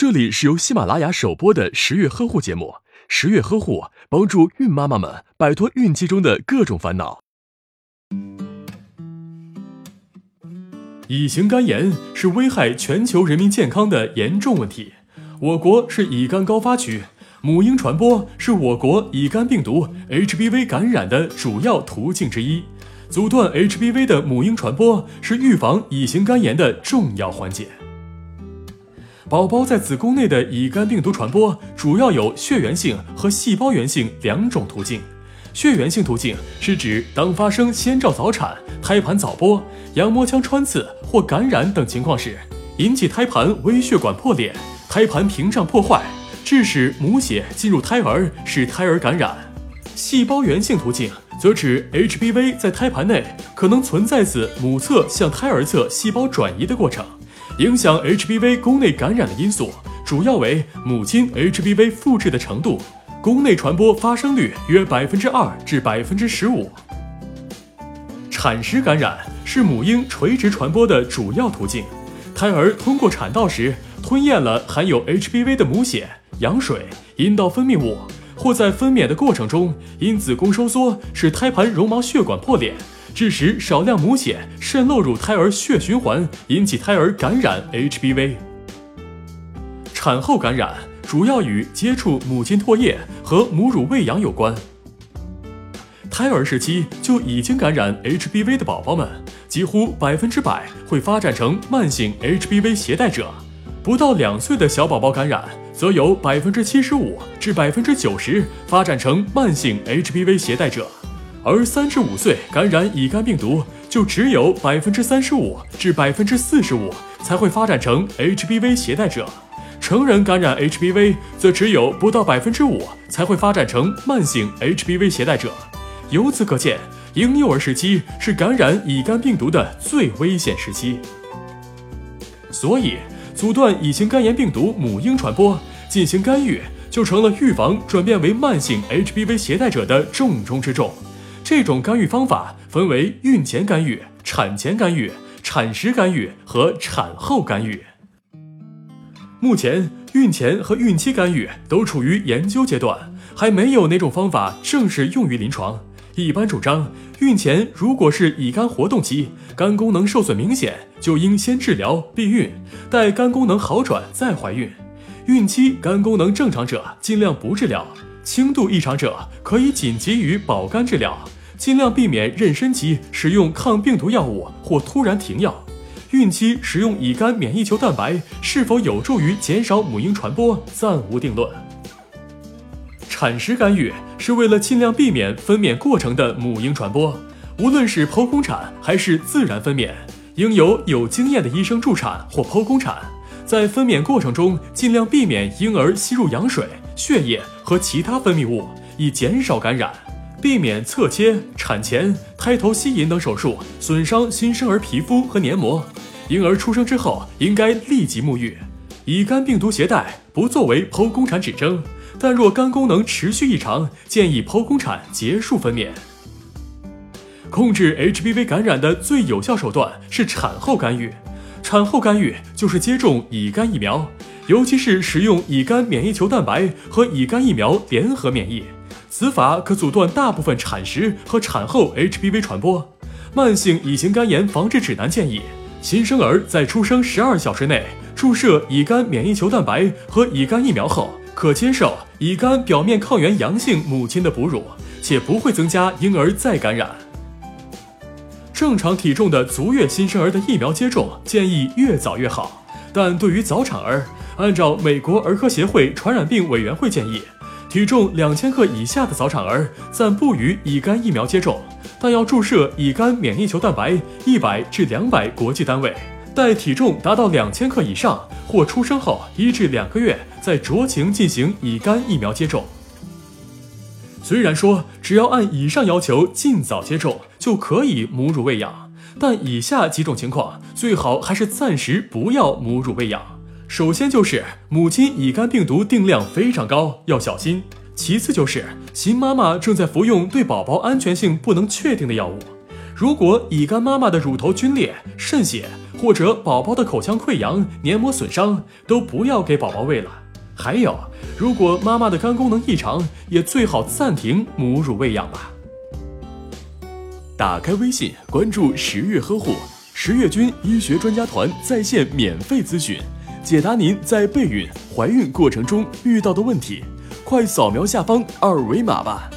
这里是由喜马拉雅首播的十月呵护节目。十月呵护帮助孕妈妈们摆脱孕期中的各种烦恼。乙型肝炎是危害全球人民健康的严重问题。我国是乙肝高发区，母婴传播是我国乙肝病毒 HBV 感染的主要途径之一。阻断 HBV 的母婴传播是预防乙型肝炎的重要环节。宝宝在子宫内的乙肝病毒传播主要有血源性和细胞源性两种途径。血源性途径是指当发生先兆早产、胎盘早剥、羊膜腔穿刺或感染等情况时，引起胎盘微血管破裂、胎盘屏障破坏，致使母血进入胎儿，使胎儿感染。细胞源性途径则指 HPV 在胎盘内可能存在自母侧向胎儿侧细胞转移的过程。影响 HBV 宫内感染的因素主要为母亲 HBV 复制的程度，宫内传播发生率约百分之二至百分之十五。产时感染是母婴垂直传播的主要途径，胎儿通过产道时吞咽了含有 HBV 的母血、羊水、阴道分泌物，或在分娩的过程中因子宫收缩使胎盘绒毛血管破裂。致使少量母血渗漏入胎儿血循环，引起胎儿感染 HBV。产后感染主要与接触母亲唾液和母乳喂养有关。胎儿时期就已经感染 HBV 的宝宝们，几乎百分之百会发展成慢性 HBV 携带者。不到两岁的小宝宝感染，则有百分之七十五至百分之九十发展成慢性 HBV 携带者。而三至五岁感染乙肝病毒，就只有百分之三十五至百分之四十五才会发展成 HBV 携带者，成人感染 HBV 则只有不到百分之五才会发展成慢性 HBV 携带者。由此可见，婴幼儿时期是感染乙肝病毒的最危险时期。所以，阻断乙型肝炎病毒母婴传播，进行干预，就成了预防转变为慢性 HBV 携带者的重中之重。这种干预方法分为孕前干预、产前干预、产时干预和产后干预。目前，孕前和孕期干预都处于研究阶段，还没有哪种方法正式用于临床。一般主张，孕前如果是乙肝活动期，肝功能受损明显，就应先治疗避孕，待肝功能好转再怀孕。孕期肝功能正常者尽量不治疗，轻度异常者可以紧急于保肝治疗。尽量避免妊娠期使用抗病毒药物或突然停药。孕期使用乙肝免疫球蛋白是否有助于减少母婴传播，暂无定论。产时干预是为了尽量避免分娩过程的母婴传播，无论是剖宫产还是自然分娩，应由有经验的医生助产或剖宫产。在分娩过程中，尽量避免婴儿吸入羊水、血液和其他分泌物，以减少感染。避免侧切、产前、胎头吸引等手术损伤新生儿皮肤和黏膜。婴儿出生之后应该立即沐浴。乙肝病毒携带不作为剖宫产指征，但若肝功能持续异常，建议剖宫产结束分娩。控制 HPV 感染的最有效手段是产后干预。产后干预就是接种乙肝疫苗，尤其是使用乙肝免疫球蛋白和乙肝疫苗联合免疫。此法可阻断大部分产时和产后 HPV 传播。慢性乙型肝炎防治指南建议，新生儿在出生十二小时内注射乙肝免疫球蛋白和乙肝疫苗后，可接受乙肝表面抗原阳性母亲的哺乳，且不会增加婴儿再感染。正常体重的足月新生儿的疫苗接种建议越早越好，但对于早产儿，按照美国儿科协会传染病委员会建议。体重两千克以下的早产儿暂不予乙肝疫苗接种，但要注射乙肝免疫球蛋白一百至两百国际单位。待体重达到两千克以上或出生后一至两个月，再酌情进行乙肝疫苗接种。虽然说只要按以上要求尽早接种就可以母乳喂养，但以下几种情况最好还是暂时不要母乳喂养。首先就是母亲乙肝病毒定量非常高，要小心。其次就是新妈妈正在服用对宝宝安全性不能确定的药物。如果乙肝妈妈的乳头皲裂、渗血或者宝宝的口腔溃疡、黏膜损伤，都不要给宝宝喂了。还有，如果妈妈的肝功能异常，也最好暂停母乳喂养吧。打开微信，关注十月呵护，十月军医学专家团在线免费咨询，解答您在备孕、怀孕过程中遇到的问题。快扫描下方二维码吧。